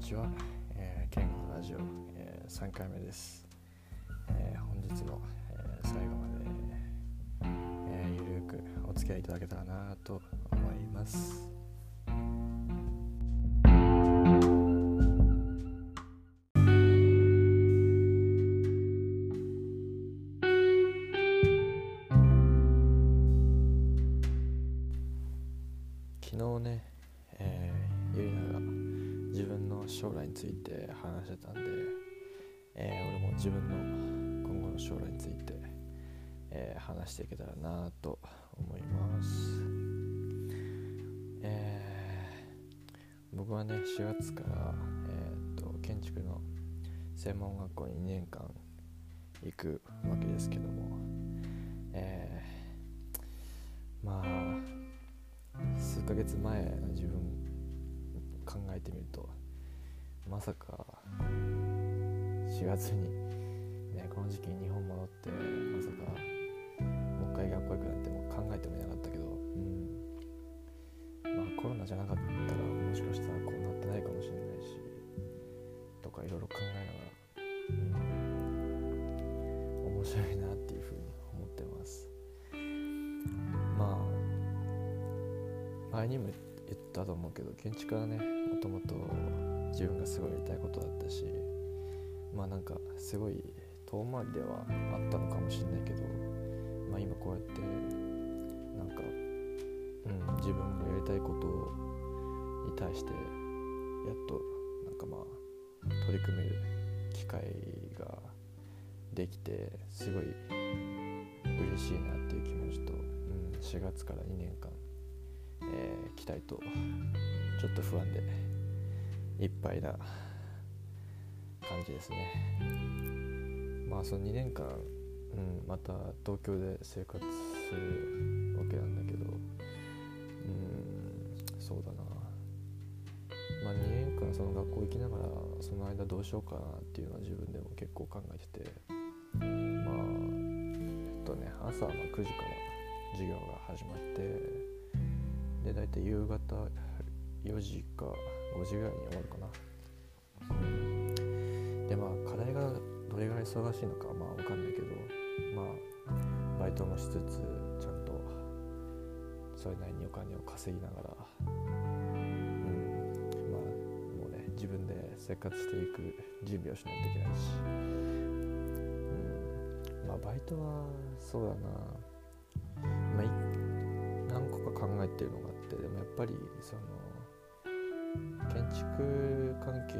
ちは、えー、ケンゴのラジオ、えー、3回目です、えー本日も、えー最後まで、えーゆるくお付き合いいただけたらなと思います。ついて話してたんで、えー俺も自分の今後の将来について、えー話していけたらなと思います、えー僕はね4月から、えー、と建築の専門学校に2年間行くわけですけども、えーまあ数ヶ月前の自分考えてみるとまさか4月に、ね、この時期に日本戻ってまさかもう一回学校行くなんてもう考えてもいなかったけど、うん、まあコロナじゃなかったらもしかしたらこうなってないかもしれないしとかいろいろ考えながら、うん、面白いなっていうふうに思ってます。まあ前にも言ったと思うけど建築はねもともと自分がすごいやりたいことだったしまあなんかすごい遠回りではあったのかもしれないけどまあ今こうやってなんか、うん、自分がやりたいことに対してやっとなんかまあ取り組める機会ができてすごい嬉しいなっていう気持ちと、うん、4月から2年間えー期待とちょっと不安でいっぱいな感じですね。まあその2年間、うん、また東京で生活するわけなんだけどうんそうだな。まあ2年間その学校行きながらその間どうしようかなっていうのは自分でも結構考えててまあえっとね朝の9時から授業が始まってで大体夕方4時か5時ぐらいに終わるかな。でまあ課題がどれぐらい忙しいのかまあ分かんないけどまあバイトもしつつちゃんとそれなりにお金を稼ぎながらうんまあもうね自分で生活していく準備をしないといけないしうんまあバイトはそうだな。まあ何個か考えてるのがあってでもやっぱりその建築関係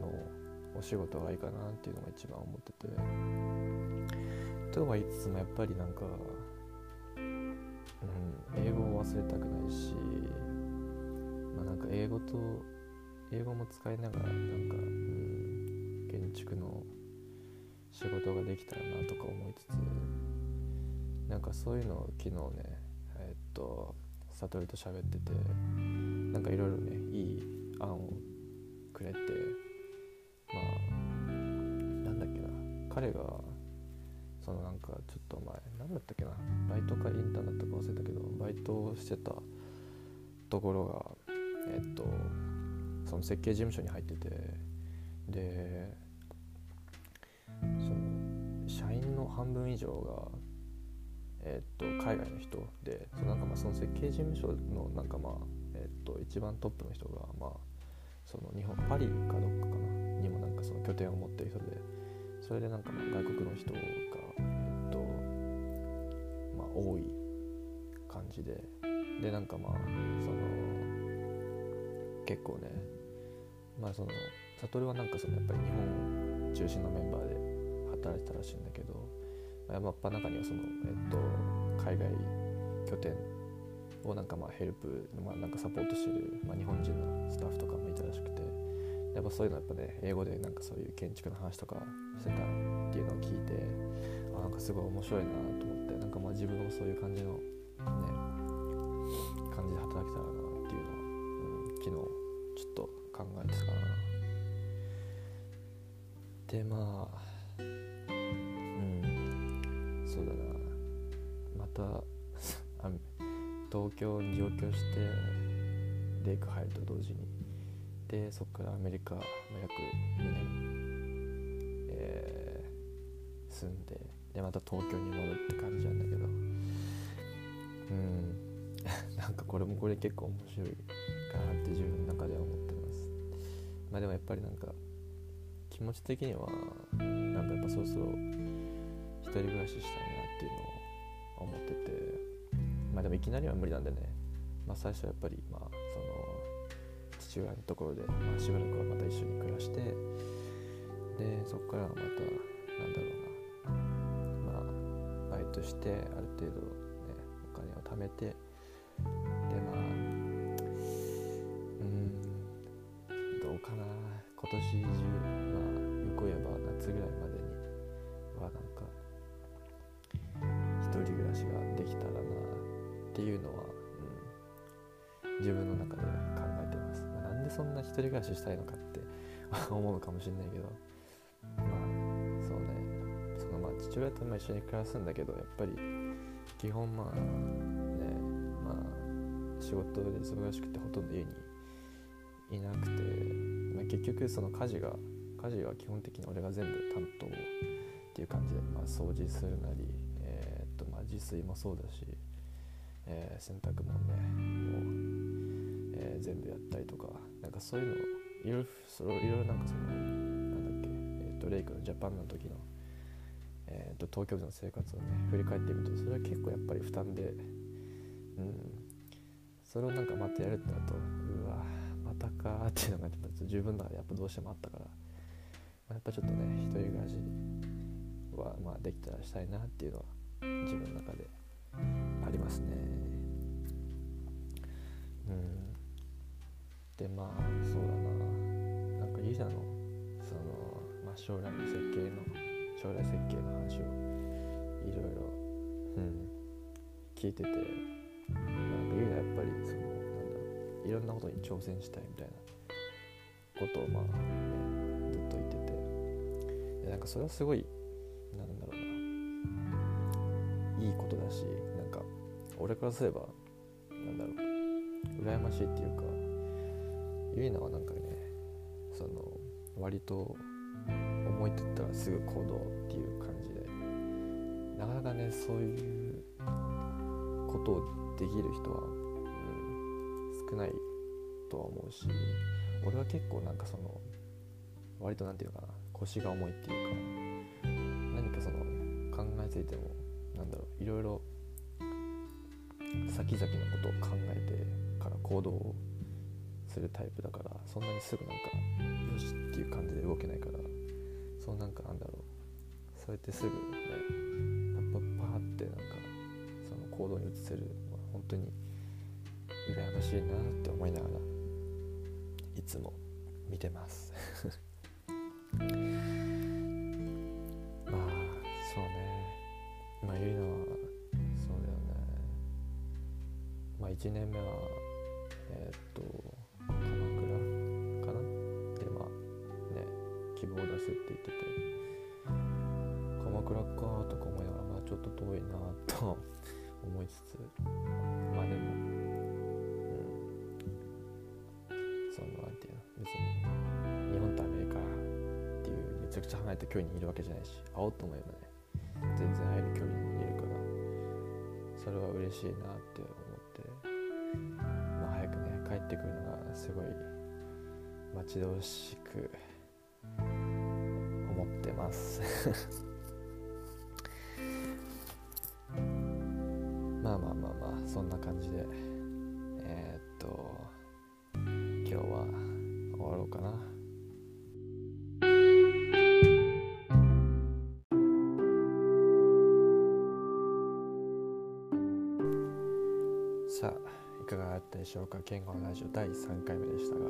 のお仕事がいいかなっていうのが一番思ってて。とは言いつつもやっぱりなんか、うん、英語を忘れたくないしまあなんか英語と英語も使いながらなんか、うん、建築の仕事ができたらなとか思いつつなんかそういうのを昨日ねえっと悟と喋っててなんかいろいろねいい案をくれてまあなんだっけな。彼がそのなんかちょっと前なんだったっけな。バイトかインターンだったか忘れたけどバイトをしてたところがえっとその設計事務所に入っててでその社員の半分以上がえっと海外の人でそのなんかまあその設計事務所のなんかまあ、と一番トップの人がまあその日本パリかどっかかなにもなんかその拠点を持ってる人でそれでなんかまあ外国の人がえっとまあ多い感じででなんかまあその結構ねまあその悟はなんかそのやっぱり日本中心のメンバーで働いてたらしいんだけどやっぱ中にはその、えっと、海外拠点をなんかまあヘルプ、まあ、なんかサポートしてる、まあ、日本人のスタッフとかもいたらしくてやっぱそういうのやっぱね英語でなんかそういう建築の話とかしてたっていうのを聞いてあなんかすごい面白いなと思ってなんかまあ自分もそういう感じのね感じで働けたらなっていうのは、うん、昨日ちょっと考えてたかな。でまあうんそうだな。また東京に上京してレイク入ると同時に。でそこからアメリカ、約2年、えー、住んででまた東京に戻るって感じなんだけど。うん。なんかこれもこれ結構面白いかなって自分の中では思ってます。まあでもやっぱりなんか気持ち的にはなんかやっぱそろそろ一人暮らししたいなっていうのを思ってて。まあでもいきなりは無理なんでね。まあ最初はやっぱりまあその父親のところで、まあ、しばらくはまた一緒に暮らしてでそこからまたなんだろうな。まあバイトしてある程度ねお金を貯めてでまあうんどうかな。今年中まあよく言えば夏ぐらいまでにはなんか一人暮らしができたらな。っていうのは、うん、自分の中で考えてます、まあ、なんでそんな一人暮らししたいのかって 思うかもしれないけど。まあそうね。そのまあ父親とまあ一緒に暮らすんだけどやっぱり基本まあねまあ仕事で忙しくてほとんど家にいなくて、まあ、結局その家事が家事は基本的に俺が全部担当っていう感じで、まあ、掃除するなり、えー、っとまあ、自炊もそうだし、えー、洗濯物ねもう、えー、全部やったりとかなんかそういうのいろいろそれいろいろなんかそのなんだっけ、えー、っとレイクのジャパンの時の、えー、と東京での生活をね振り返ってみるとそれは結構やっぱり負担でうん。それをなんかまたやるってなるとうわまたかっていうのが自分の中でやっぱどうしてもあったからまあやっぱちょっとね一人暮らしはまあできたらしたいなっていうのは自分の中でありますね。うん。でまあそうだな。なんかユーザーのその、まあ、将来の設計の将来設計の話をいろいろ、うん、聞いててなんかユーザやっぱりそのなんだろういろんなことに挑戦したいみたいなことをまあ、ね、ずっと言ってて。なんかそれはすごいなんだろうな。いいことだしなんか俺からすればなんだろう。羨ましいっていうかゆいなはなんかねその割と思い立ったらすぐ行動っていう感じでなかなかねそういうことをできる人は、うん、少ないとは思うし俺は結構なんかその割と何て言うのかな腰が重いっていうか何かその考えついてもなんだろういろいろ先々のことを考えて行動するタイプだからそんなにすぐなんかよしっていう感じで動けないからそうなんかなんだろう。そうやってすぐねパッパッパーってなんかその行動に移せるのは本当に羨ましいなって思いながらいつも見てます。まあそうね。まあゆいのはそうだよね。まあ1年目はえー、っと鎌倉かな？でまあね希望を出すって言ってて。鎌倉かとか思いながらまあちょっと遠いなと 思いつつ。まあでもうん。そのなんていうの？別に日本とアメリカっていうめちゃくちゃ離れた距離にいるわけじゃないし会おうと思えばね全然会える距離にいるからそれは嬉しいなって思って。帰ってくるのがすごい待ち遠しく思ってます。まあまあまあまあそんな感じでえー、っと今日は終わろうかな。かがだったでしょうか？健康ラジオ第3回目でしたが、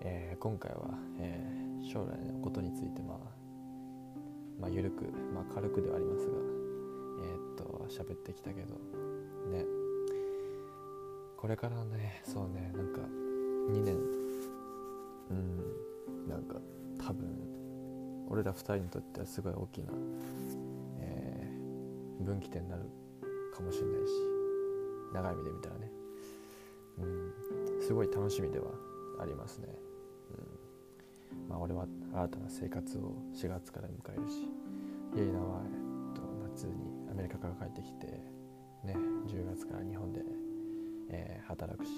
えー今回は、えー将来のことについてまあまあ緩く、まあ、軽くではありますがえーっと喋ってきたけど。ね。これからねそうねなんか2年。うんなんか多分俺ら2人にとってはすごい大きな、えー分岐点になるかもしれないし長い目で見たらね、うん、すごい楽しみではありますね、うん。まあ、俺は新たな生活を4月から迎えるしイエイナは、えっと、夏にアメリカから帰ってきてね10月から日本で、えー、働くし、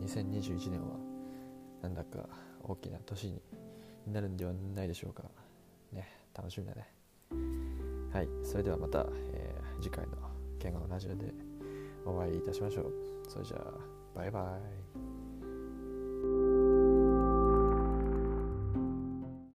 うん、2021年はなんだか大きな年になるんではないでしょうか。ね楽しみだね。はい。それではまた、えー、次回の健康ラジオでお会いいたしましょう。それじゃあバイバイ。